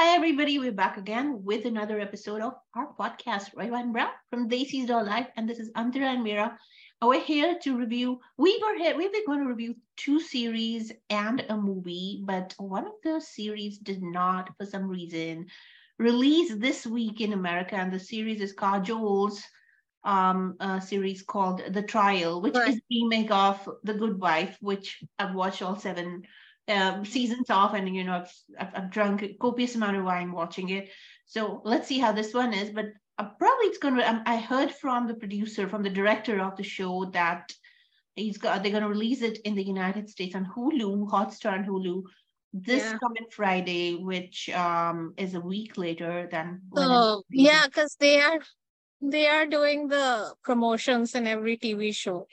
Hi, everybody. We're back again with another episode of our podcast, Right One Brown from Daisy's Doll Life. And this is Antara and Mira. We're here to review. We were here, we were going to review two series and a movie, but one of the series did not, for some reason, release this week in America. And the series is Kajol's um, a series called The Trial, which right. is remake of The Good Wife, which I've watched all seven um, seasons off, and you know I've, I've, I've drunk a copious amount of wine watching it. So let's see how this one is. But uh, probably it's going to. Um, I heard from the producer, from the director of the show that he's got. They're going to release it in the United States on Hulu, Hotstar, and Hulu this yeah. coming Friday, which um is a week later than. Oh yeah, because they are they are doing the promotions in every TV show.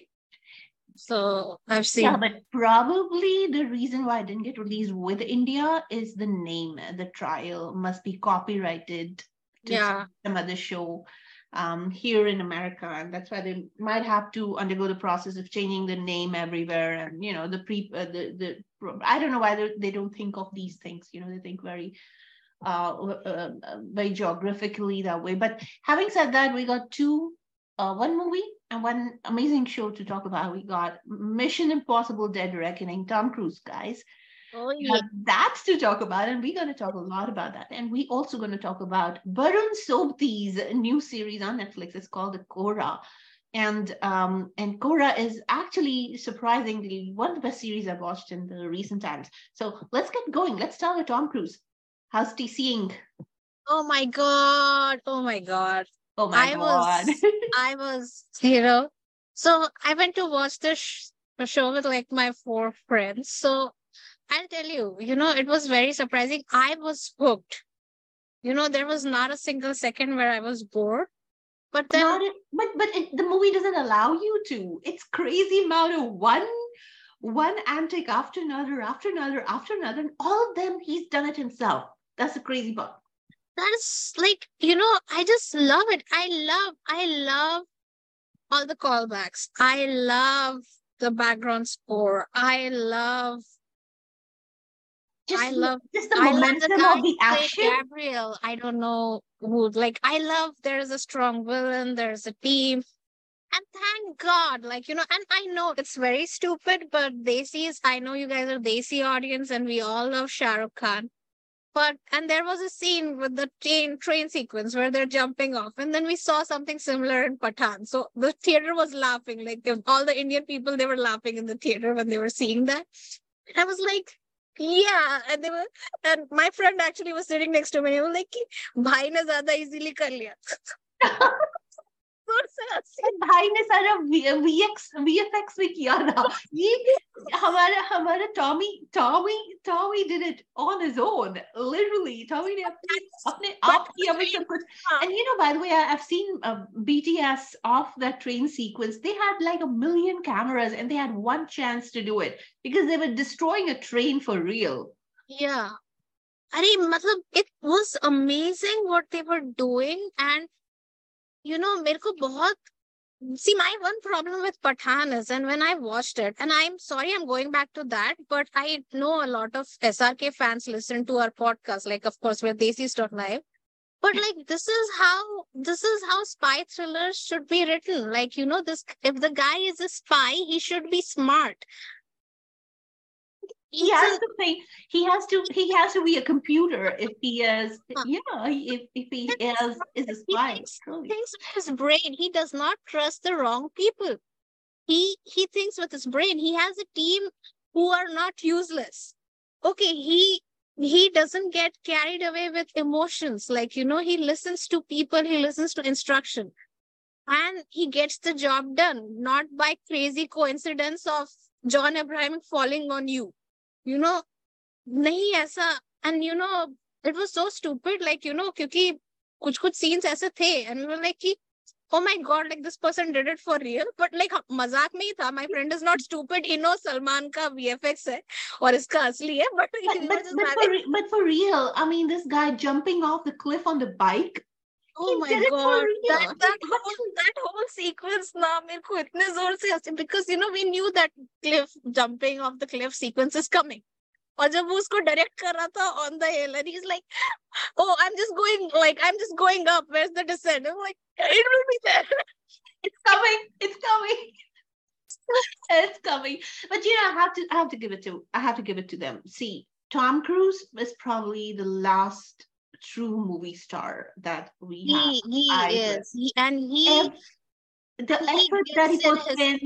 So I've seen. Yeah, but probably the reason why I didn't get released with India is the name. The trial must be copyrighted to yeah. some other show um, here in America, and that's why they might have to undergo the process of changing the name everywhere. And you know, the pre, uh, the the I don't know why they don't think of these things. You know, they think very uh, uh, very geographically that way. But having said that, we got two, uh, one movie and one amazing show to talk about. We got Mission Impossible: Dead Reckoning, Tom Cruise, guys. Oh yeah, that's to talk about, and we're going to talk a lot about that. And we're also going to talk about Barun Sobti's new series on Netflix. It's called The Kohraa and um, and Kohraa is actually surprisingly one of the best series I've watched in the recent times. So let's get going. Let's start with Tom Cruise. How's seeing? Oh my god! Oh my god! Oh my I god! Was, I was, you know, so I went to watch the sh- show with like my four friends. So I'll tell you, you know, it was very surprising. I was hooked. You know, there was not a single second where I was bored. But then, not, but but it, the movie doesn't allow you to. It's crazy amount of one one antic after another, after another, after another, and all of them he's done it himself. That's the crazy part. That's like, you know, I just love it. I love, I love all the callbacks. I love the background score. I love just, I love just the momentum the of the action. Gabriel, I don't know who like I love there's a strong villain, there's a team. And thank God, like, you know, and I know it's very stupid, but Desis, I know you guys are Desi audience and we all love Shah Rukh Khan but and there was a scene with the train train sequence where they're jumping off and then we saw something similar in Pathaan. so the theater was laughing like um, all the indian people they were laughing in the theater when they were seeing that. And i was like yeah and they were and my friend actually was sitting next to me and he was like bhai ne zyada easily kar liya. भाई ने हमारा हमारा Tommy Tommy Tommy did it on his own literally Tommy ने अपने अपने आप किया में सब कुछ and you know by the way I, I've seen uh, BTS off that train sequence they had like a million cameras and they had one chance to do it because they were destroying a train for real yeah अरे मतलब it was amazing what they were doing and you know, मेरे को बहुत see my one problem with Pathaan is and when I watched it and I'm sorry I'm going back to that but I know a lot of SRK fans listen to our podcast like of course we're Live but hmm. like this is how this is how spy thrillers should be written. Like you know this if the guy is a spy he should be smart he has to pay he has to he has to be a computer if he is yeah if, if he is is a spy he thinks, thinks with his brain. He does not trust the wrong people. He he thinks with his brain. He has a team who are not useless. Okay he he doesn't get carried away with emotions. Like you know he listens to people. He listens to instruction. And he gets the job done not by crazy coincidence of john abraham falling on you you know नहीं ऐसा and you know it was so stupid like you know क्योंकि कुछ कुछ scenes ऐसे थे and we were like कि oh my god like this person did it for real but like मजाक में ही था my friend is not stupid he knows Salman का VFX है और इसका असली है but but, but, but, for, but for real I mean this guy jumping off the cliff on the bike Oh my god, that, that, whole, that whole sequence ना मेरे को इतने जोर से because you know we knew that cliff jumping off the cliff sequence is coming. और जब वो उसको डायरेक्ट कर रहा था on the hill and he is like oh i'm just going like i'm just going up where's the descent i'm like it will be there it's coming it's coming it's coming but you know i have to i have to give it to i have to give it to them see tom cruise is probably the last true movie star that we have. he, he I is. he, and he the he effort that he puts in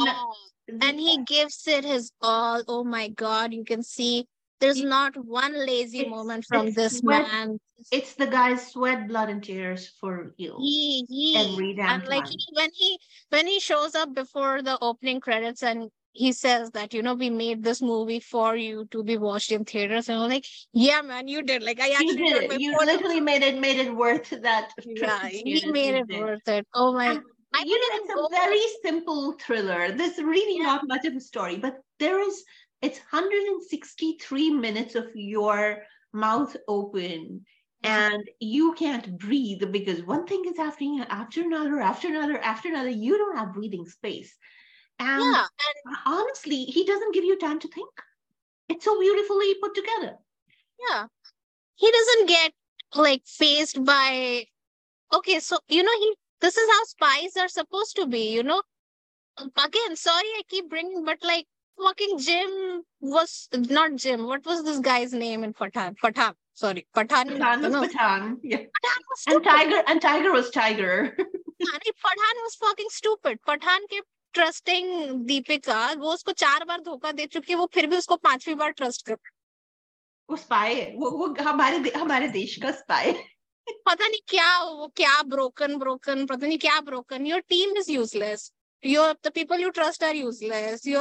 and he gives it his all. Oh my god you can see there's It- not one lazy moment from this sweat- man. it's the guy's sweat blood and tears for you he he every damn and like time. he, when he when he shows up before the opening credits and he says that you know we made this movie for you to be watched in theaters and I'm like yeah man you did like I you actually did it you phone in- literally made it made it worth that yeah he made it did. worth it oh my And, I you know, it's a very simple thriller. There's really Yeah. not much of a story, but there is, it's 163 minutes of your mouth open and you can't breathe because one thing is happening after another, after another, after another. You don't have breathing space. And, yeah, and honestly, he doesn't give you time to think. It's so beautifully put together. Yeah. He doesn't get like faced by okay, so you know, he this is how spies are supposed to be, you know. Again, sorry I keep bringing, but like fucking Jim was not Jim. What was this guy's name in Pathaan? Pathaan. Sorry, Pathaan. Pathaan was no. Pathaan. Yeah. Was stupid. and Tiger and Tiger was Tiger. Pathaan was fucking stupid. Pathaan kept trusting Deepika वो उसको चार बार धोखा दे चुकी है वो फिर भी उसको पांचवी बार ट्रस्ट कर वो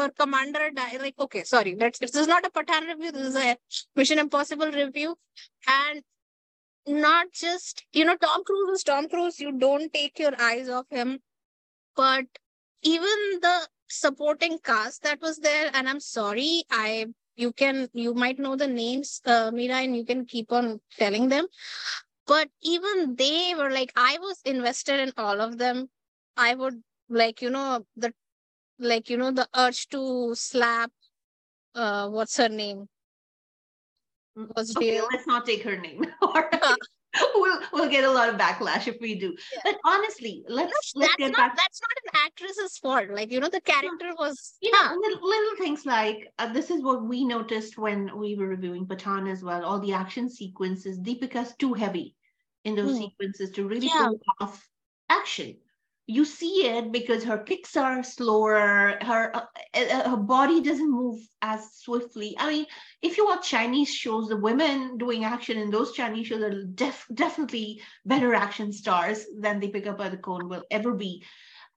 commander Pathaan review Mission Impossible review and not just you know tom cruise is tom cruise you don't take your eyes even the supporting cast that was there and i'm sorry i you can you might know the names uh, mira and you can keep on telling them but even they were like i was invested in all of them i would like you know the like you know the urge to slap uh what's her name was Okay, real let's not take her name. Right. we'll we'll get a lot of backlash if we do. Yeah. But honestly, let's that's, let's that's get not back. that's not an actress's fault like you know the character was You yeah know, little, little things like uh, this is what we noticed when we were reviewing Pathaan as well. All the action sequences, Deepika's too heavy in those Hmm. sequences to really Yeah. pull off action. You see it because her kicks are slower, her uh, uh, her body doesn't move as swiftly. I mean, if you watch Chinese shows, the women doing action in those Chinese shows are def- definitely better action stars than Deepika Padukone will ever be.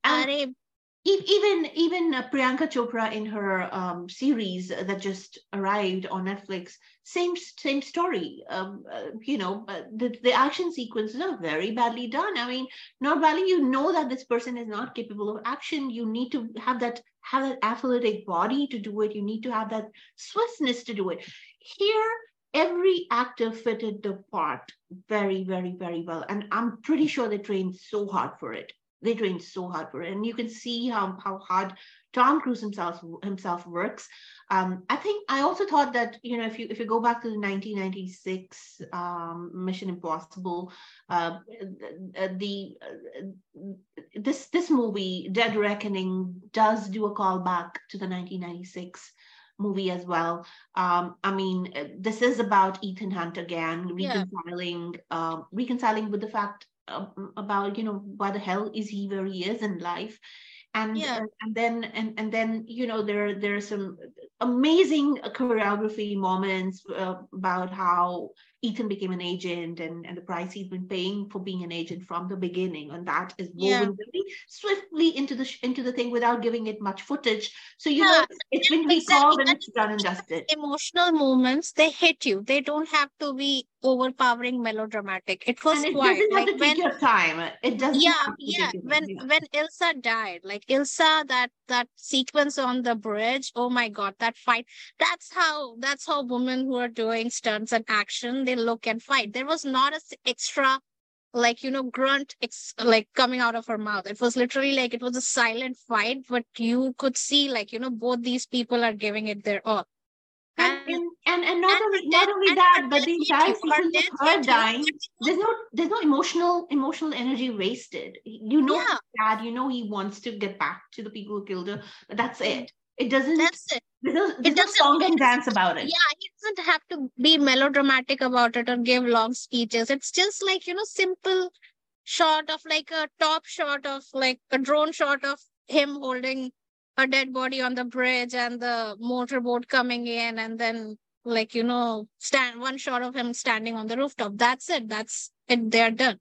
And even even uh, Priyanka Chopra in her um, series that just arrived on Netflix, same same story. Um, uh, you know, uh, the the action sequences are very badly done. I mean, not badly. You know that this person is not capable of action. You need to have that have that athletic body to do it. You need to have that swiftness to do it. Here, every actor fitted the part very, very, very well, and I'm pretty sure they trained so hard for it they trained so hard for it. And you can see how, how hard tom cruise himself himself works. Um, i think i also thought that you know if you if you go back to the 1996 um, mission impossible uh, the uh, this this movie dead reckoning does do a callback to the 1996 movie as well. Um, i mean this is about ethan hunt again Yeah. reconciling um, reconciling with the fact um, about you know why the hell is he where he is in life? And Yeah. uh, and then and and then you know there there are some amazing choreography moments uh, about how Ethan became an agent and, and the price he's been paying for being an agent from the beginning. And that is woven Yeah. very swiftly into the into the thing without giving it much footage. So you Yeah, know it's been recalled And it's done and dusted. emotional moments. They hit you. They don't have to be overpowering melodramatic. It was and it quiet doesn't have like to when take your time. It doesn't yeah have yeah when. Yeah. when ilsa died like ilsa that that sequence on the bridge oh my god that fight. That's how that's how women who are doing stunts and action they look and fight. There was not a extra like you know grunt ex- like coming out of her mouth. It was literally like it was a silent fight but you could see like you know both these people are giving it their all And and not and only not only and that, but the entire you, her of her dying, there's no there's no emotional emotional energy wasted. You know Yeah. sad, you know he wants to get back to the people who killed her, but that's it. Mm. It doesn't That's it. there's no, there's no doesn't- song it and dance about it. Yeah, he doesn't have to be melodramatic about it or give long speeches. It's just like, you know, simple shot of like a top shot of like a drone shot of him holding a dead body on the bridge and the motorboat coming in and then like, you know, stand one shot of him standing on the rooftop. That's it. That's it. They're done.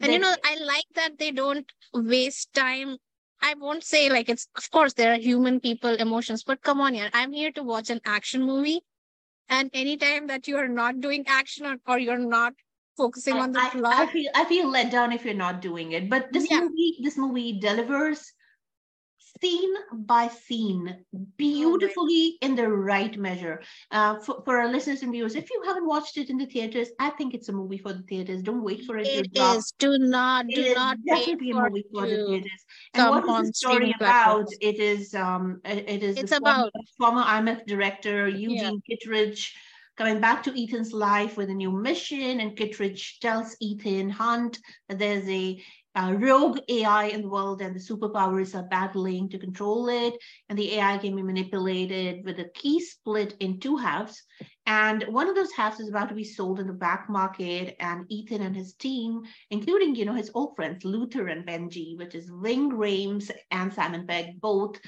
And you know, I like that they don't waste time. I won't say like it's of course there are human people emotions, but come on, yeah, I'm here to watch an action movie. And anytime that you are not doing action or, or you're not focusing on the I, I plot, feel I feel let down if you're not doing it. But this Yeah. movie, this movie delivers scene by scene beautifully in the right measure. Uh, for, for our listeners and viewers, if you haven't watched it in the theaters, I think it's a movie for the theaters. Don't wait for it, it is. Do not, It do not wait definitely a movie for the theaters. And what is the story about? platforms. It is um it is It's the former, about- former IMF director Eugene Kittredge coming back to Ethan's life with a new mission, and Kittredge tells Ethan Hunt that there's a uh, rogue AI in the world and the superpowers are battling to control it. And the AI can be manipulated with a key split in two halves. And one of those halves is about to be sold in the back market. And Ethan and his team, including, you know, his old friends, Luther and Benji, which is Ving Rhames and Simon Pegg, both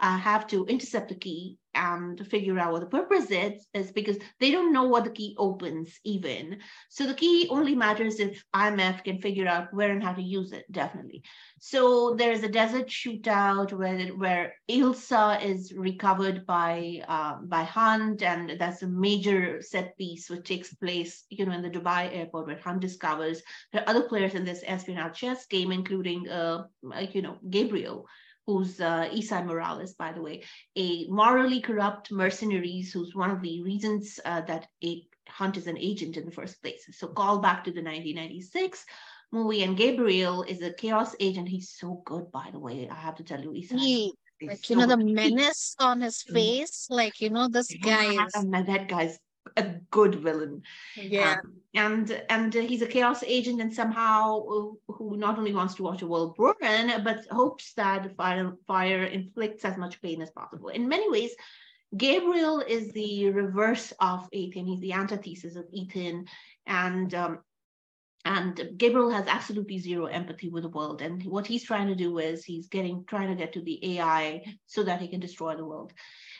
uh, have to intercept the key and figure out what the purpose is, is because they don't know what the key opens even. So the key only matters if IMF can figure out where and how to use it, definitely. So there's a desert shootout where where Ilsa is recovered by uh, by Hunt, and that's a major set piece which takes place, you know, in the Dubai airport where Hunt discovers there are other players in this espionage chess game, including uh, you know, Gabriel, who's uh, Esai Morales, by the way, a morally corrupt mercenaries who's one of the reasons uh, that a Hunt is an agent in the first place. So call back to the 1996 movie, and Gabriel is a chaos agent. He's so good, by the way. I have to tell you, Esai. he, like, you so know, the menace on his Mm. face, like, you know, this guy is, that guy's a good villain. yeah. Um, and and uh, he's a chaos agent and somehow uh, who not only wants to watch the world burn but hopes that fire fire inflicts as much pain as possible in many ways gabriel is the reverse of ethan he's the antithesis of ethan and um, and Gabriel has absolutely zero empathy with the world. And what he's trying to do is he's getting trying to get to the AI so that he can destroy the world.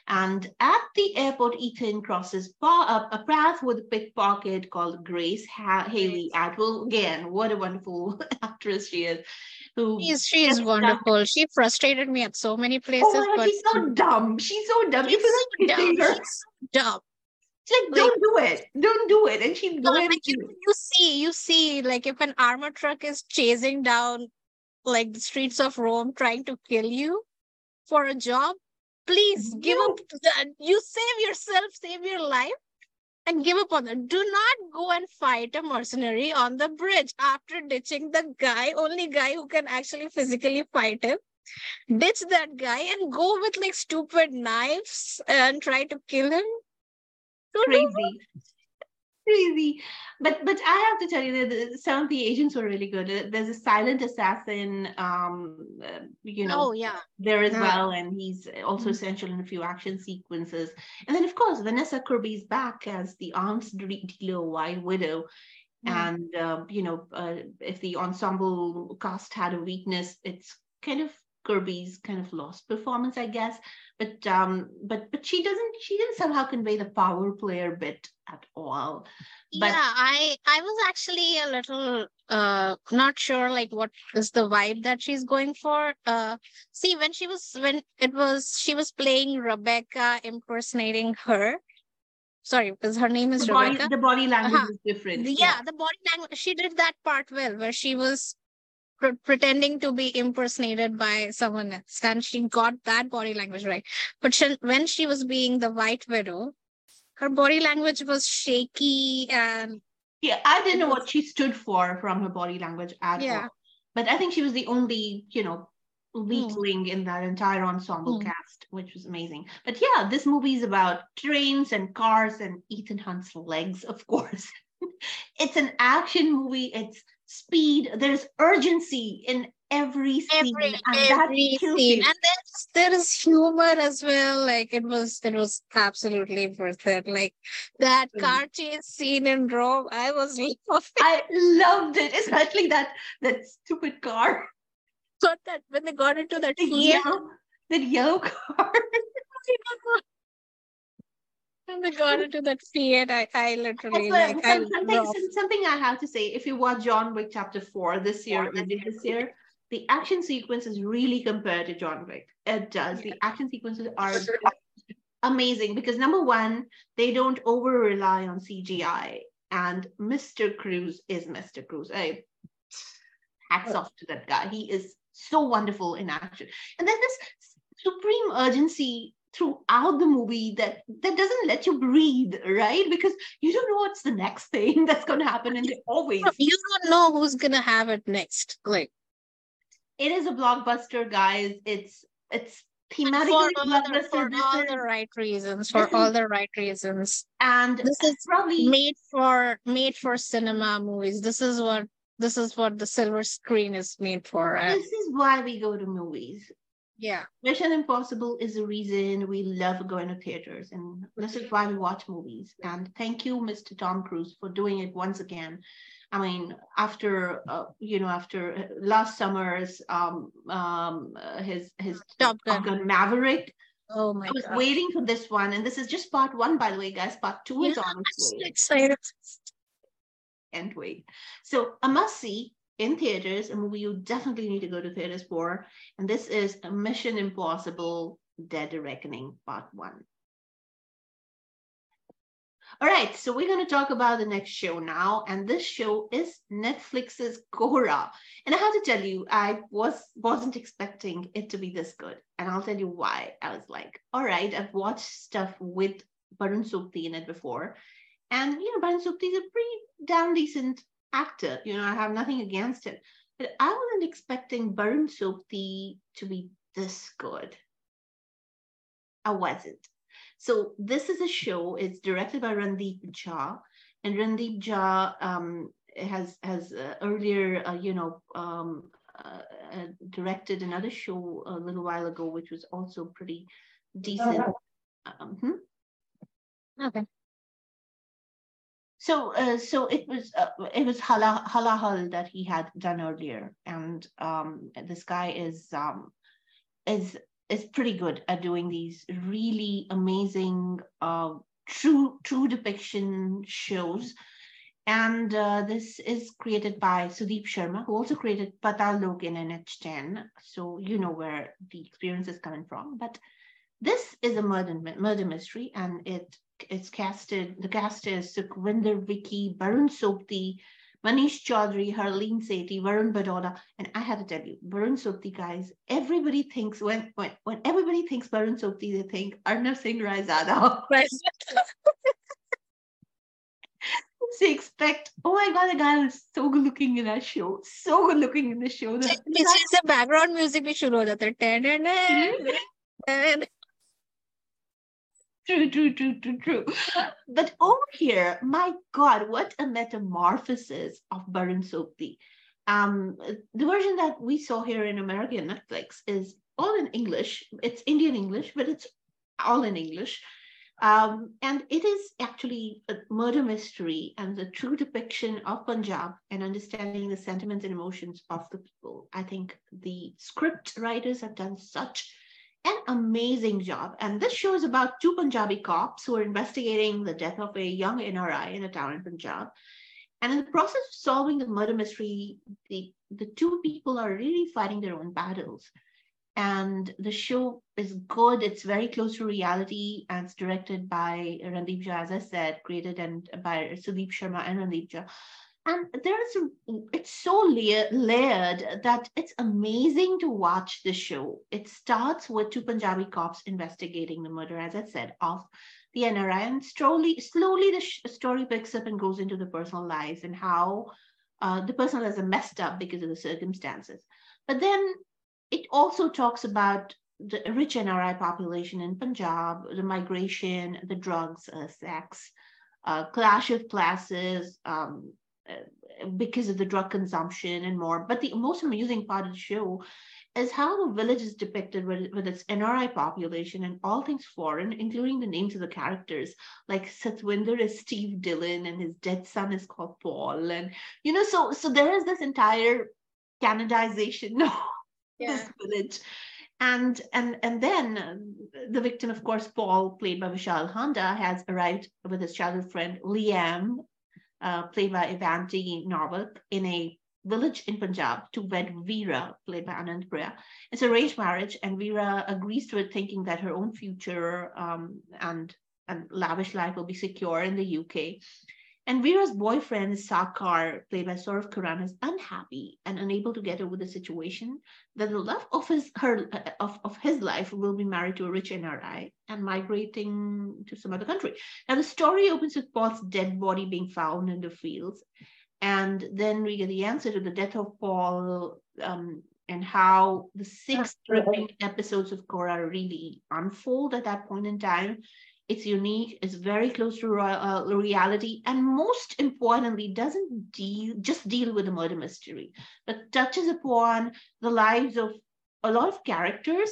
And at the airport, Ethan crosses pa- a, a path with a pickpocket called Grace ha- Hayley Atwell. Again, what a wonderful actress she is. Who She's, she's Yes, wonderful. She frustrated me at so many places, oh my God, but she's so dumb. She's so dumb. You she's feel so like dumb. She's so dumb. Like, don't do it. Don't do it. And she's No, going like you, you see, you see, like if an armor truck is chasing down like the streets of Rome trying to kill you for a job, please give No. up that. You save yourself, save your life, and give up on that. Do not go and fight a mercenary on the bridge after ditching the guy, only guy who can actually physically fight him. Ditch that guy and go with like stupid knives and try to kill him. Crazy crazy but but i have to tell you that some of the agents were really good there's a silent assassin um uh, you know Oh yeah. there as Yeah. well and he's also Mhm. essential in a few action sequences and then of course vanessa kirby's back as the arms dealer white widow Mm. and uh, you know uh, if the ensemble cast had a weakness it's kind of kirby's kind of lost performance i guess but um but but she doesn't she didn't somehow convey the power player bit at all But- yeah, I I was actually a little uh not sure like what is the vibe that she's going for. Uh see when she was when it was she was playing Rebecca impersonating her. Sorry, because her name is the body, Rebecca. the body language Uh-huh. is different The- yeah, the body language she did that part well where she was pre- pretending to be impersonated by someone else and she got that body language right but she, when she was being the white widow her body language was shaky and Yeah, I didn't know what she stood for from her body language at Yeah. all. But I think she was the only, you know, weak Hmm. link in that entire ensemble Hmm. cast, which was amazing. But yeah, this movie is about trains and cars and Ethan Hunt's legs, of course. it's an action movie. It's speed. There's urgency in every scene, every and that every scene. and there's there is humor as well. Like it was it was absolutely worth it. Like that Mm. car chase scene in rome i was laughing. I loved it, especially that that stupid car, Got that when they got into that the yellow, that yellow car. when they got into that Fiat, I, I literally like I something, some- something I have to say, if you watch John Wick Chapter Four this year, Yeah. this year, the action sequences really compare to John Wick. It does. The action sequences are amazing because number one, they don't over rely on CGI, and Mr. Cruise is Mr. Cruise. Hey, hats off to that guy. He is so wonderful in action, and then this supreme urgency throughout the movie that that doesn't let you breathe right because you don't know what's the next thing that's going to happen and they always You don't know who's gonna have it next. Like it is a blockbuster guys it's it's for thematically all, the, blockbuster for all the right reasons. For all the right reasons. and This is probably made for made for cinema movies. This is what this is what the silver screen is made for. This is why we go to movies yeah. mission impossible is the reason we love going to theaters and this is why we watch movies and thank you mr tom cruise for doing it once again i mean after uh, you know after last summer's um um uh, his his Top Top Gun. Gun maverick Oh my i was god. waiting for this one and this is just part one by the way guys part two is on its so way excited. can't wait. So a must see in theaters, a movie you definitely need to go to theaters for. And this is Mission Impossible Dead Reckoning Part One. All right, so we're going to talk about the next show now, and this show is Netflix's Kohraa. And I have to tell you, I was wasn't expecting it to be this good, and I'll tell you why. I was like, all right, I've watched stuff with Barun Sobti in it before, and you know, Barun Sobti is a pretty damn decent actor. You know, I have nothing against it. But I wasn't expecting Barun Sobti to be this good. I wasn't. So this is a show. It's directed by Randeep Jha, and Randeep Jha um, has has uh, earlier, uh, you know, um, uh, uh, directed another show a little while ago, which was also pretty decent. Um, hmm? Okay. So, uh, so it was uh, it was Hala Halahal that he had done earlier, and um, this guy is um, is is pretty good at doing these really amazing uh, true true depiction shows. And uh, this is created by Sudeep Sharma, who also created Patal Lok in NH10. So you know where the experience is coming from. But this is a murder murder mystery, and it it's casted, the cast is Suvinder Vicky, Barun Sobti, Manish Chaudhary, Harleen Sethi, Varun Badola, and I have to tell you, Barun Sobti, guys, everybody thinks when when, when everybody thinks Barun Sobti, they think Arnav Singh Raizada. they expect, oh my god, the guy was so good looking in that show, so good looking in the show. This is the background music we should know that. True, true, true, true, true. But over here, my God, what a metamorphosis of Barun Sobti. Um, the version that we saw here in American Netflix is all in English. It's Indian English, but it's all in English. Um, and it is actually a murder mystery and the true depiction of Punjab and understanding the sentiments and emotions of the people. I think the script writers have done such an amazing job. And this show is about two Punjabi cops who are investigating the death of a young NRI in a town in Punjab. And in the process of solving the murder mystery, the, the two people are really fighting their own battles. And the show is good. It's very close to reality. And it's directed by Randeep Jha, as I said, created and by Sudeep Sharma and Randeep Jha. And there's it's so layer, layered that it's amazing to watch the show. It starts with two Punjabi cops investigating the murder, as I said, of the NRI, and slowly, slowly the sh- story picks up and goes into the personal lives and how uh, the personal lives are messed up because of the circumstances. But then it also talks about the rich NRI population in Punjab, the migration, the drugs, uh, sex, uh, clash of classes um, because of the drug consumption and more. But the most amusing part of the show is how the village is depicted with, with its NRI population and all things foreign, including the names of the characters. Like Satwinder is Steve Dhillon and his dead son is called Paul. And, you know, so so there is this entire canonization of yeah. this village. And and and then the victim, of course, Paul, played by Vishal Handa, has arrived with his childhood friend Liam, uh, played by Avanti Narwak, in a village in Punjab to wed Veera, played by Anand Priya. It's a arranged marriage, and Veera agrees to it, thinking that her own future um, and and lavish life will be secure in the UK. And Veera's boyfriend, Sakar, played by Saurav Khurana, is unhappy and unable to get over the situation that the love of his her of, of his life will be married to a rich NRI and migrating to some other country. Now the story opens with Paul's dead body being found in the fields. And then we get the answer to the death of Paul um, and how the six gripping episodes of Kohraa really unfold at that point in time it's unique it's very close to uh, reality and most importantly doesn't deal just deal with the murder mystery. But touches upon the lives of a lot of characters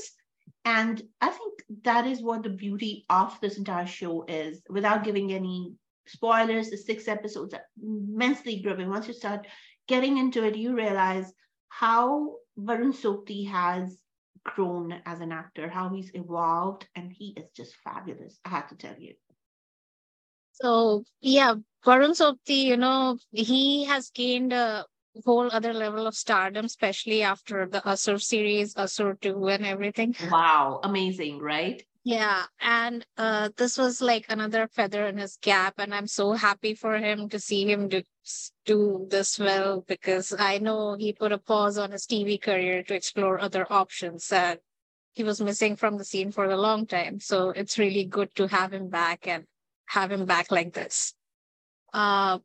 and i think that is what the beauty of this entire show is. Without giving any spoilers the six episodes are immensely gripping. Once you start getting into it you realize how barun sobti has grown as an actor, how he's evolved, and he is just fabulous. I have to tell you. So yeah, Barun Sobti, you know, he has gained a whole other level of stardom, especially after the Asur series, Asur 2 and everything. Wow, amazing, right? Yeah, and uh, this was like another feather in his cap, and I'm so happy for him to see him do do this well because I know he put a pause on his TV career to explore other options that he was missing from the scene for a long time. So it's really good to have him back and have him back like this. Uh,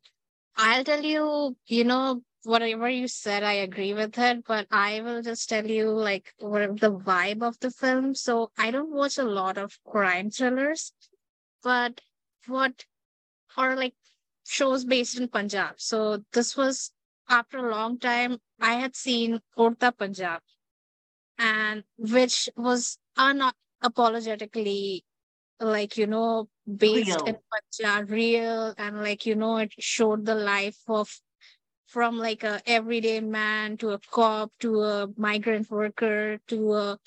I'll tell you, you know, whatever you said, I agree with it, but I will just tell you like what the vibe of the film. So I don't watch a lot of crime thrillers, but what or like shows based in Punjab. So this was after a long time I had seen Udta Punjab and which was unapologetically like you know based real. in Punjab real and like you know it showed the life of from like a everyday man to a cop to a migrant worker to a,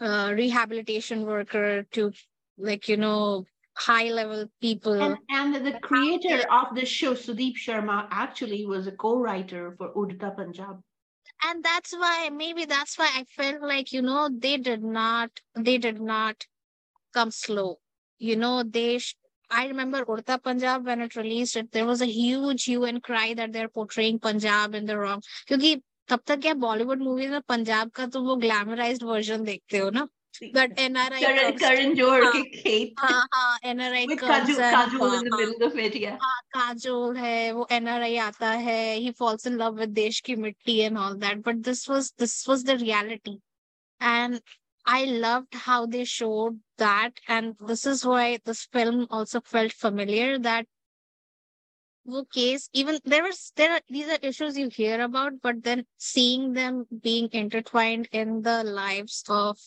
a rehabilitation worker to like you know high level people. And, and the creator of the show sudeep sharma actually was a co-writer for udta punjab. And that's why maybe that's why i felt like you know they did not they did not come slow. You know they I remember Udta Punjab when it released it, there was a huge hue and cry that they're portraying Punjab in the wrong. Because तब तक क्या Bollywood movies में पंजाब का तो वो glamorised version देखते हो ना but NRI के खेत हाँ हाँ NRI हाँ है। वो NRI आता है he falls in love with देश की मिट्टी and all that but this was this was the reality. And I loved how they showed that. And this is why this film also felt familiar that case even there was there are these are issues you hear about but then seeing them being intertwined in the lives of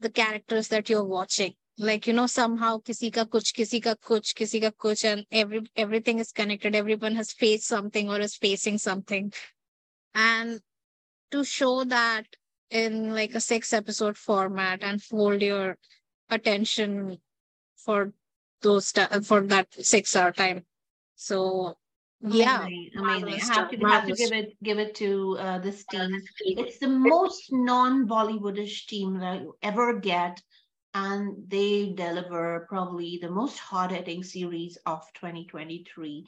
the characters that you're watching like you know somehow kisi ka kuch kisi ka kuch kisi ka kuch and every everything is connected everyone has faced something or is facing something and to show that in like a six episode format and hold your attention for those for that six hour time. So yeah. amazing, i have to, have to give it give it to uh, this team. it's the most non-bollywoodish team that you ever get and they deliver probably the most hard-hitting series of 2023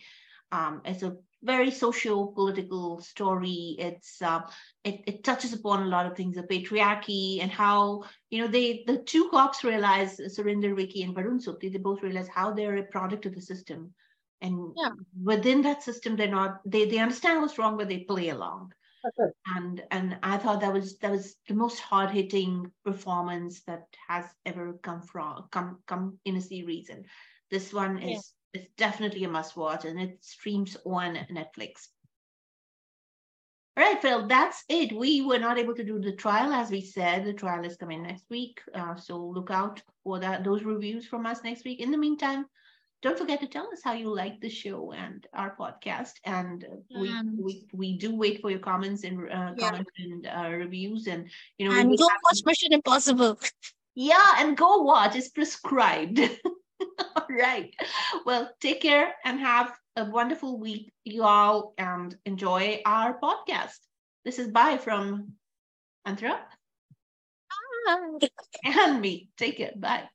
um, it's a very socio-political story. It's uh, it, it touches upon a lot of things, the patriarchy and how you know they the two cops realize Suvinder Vicky and Barun Sobti, they both realize how they're a product of the system, and yeah. within that system, they're not they they understand what's wrong, but they play along. and and I thought that was that was the most hard hitting performance that has ever come from come come in a series, and this one is yeah. Is definitely a must watch, and it streams on Netflix. All right, Phil, that's it. We were not able to do the trial, as we said. The trial is coming next week, uh, so look out for that those reviews from us next week. In the meantime, don't forget to tell us how you like the show and our podcast. And we um, we, we do wait for your comments and uh, yeah. comments and uh, reviews. And you know, and go watch Mission Impossible. Yeah, and go watch. It's prescribed. all right. Well, take care and have a wonderful week, you all, and enjoy our podcast. This is bye from Anthra. And me. Take it. Bye.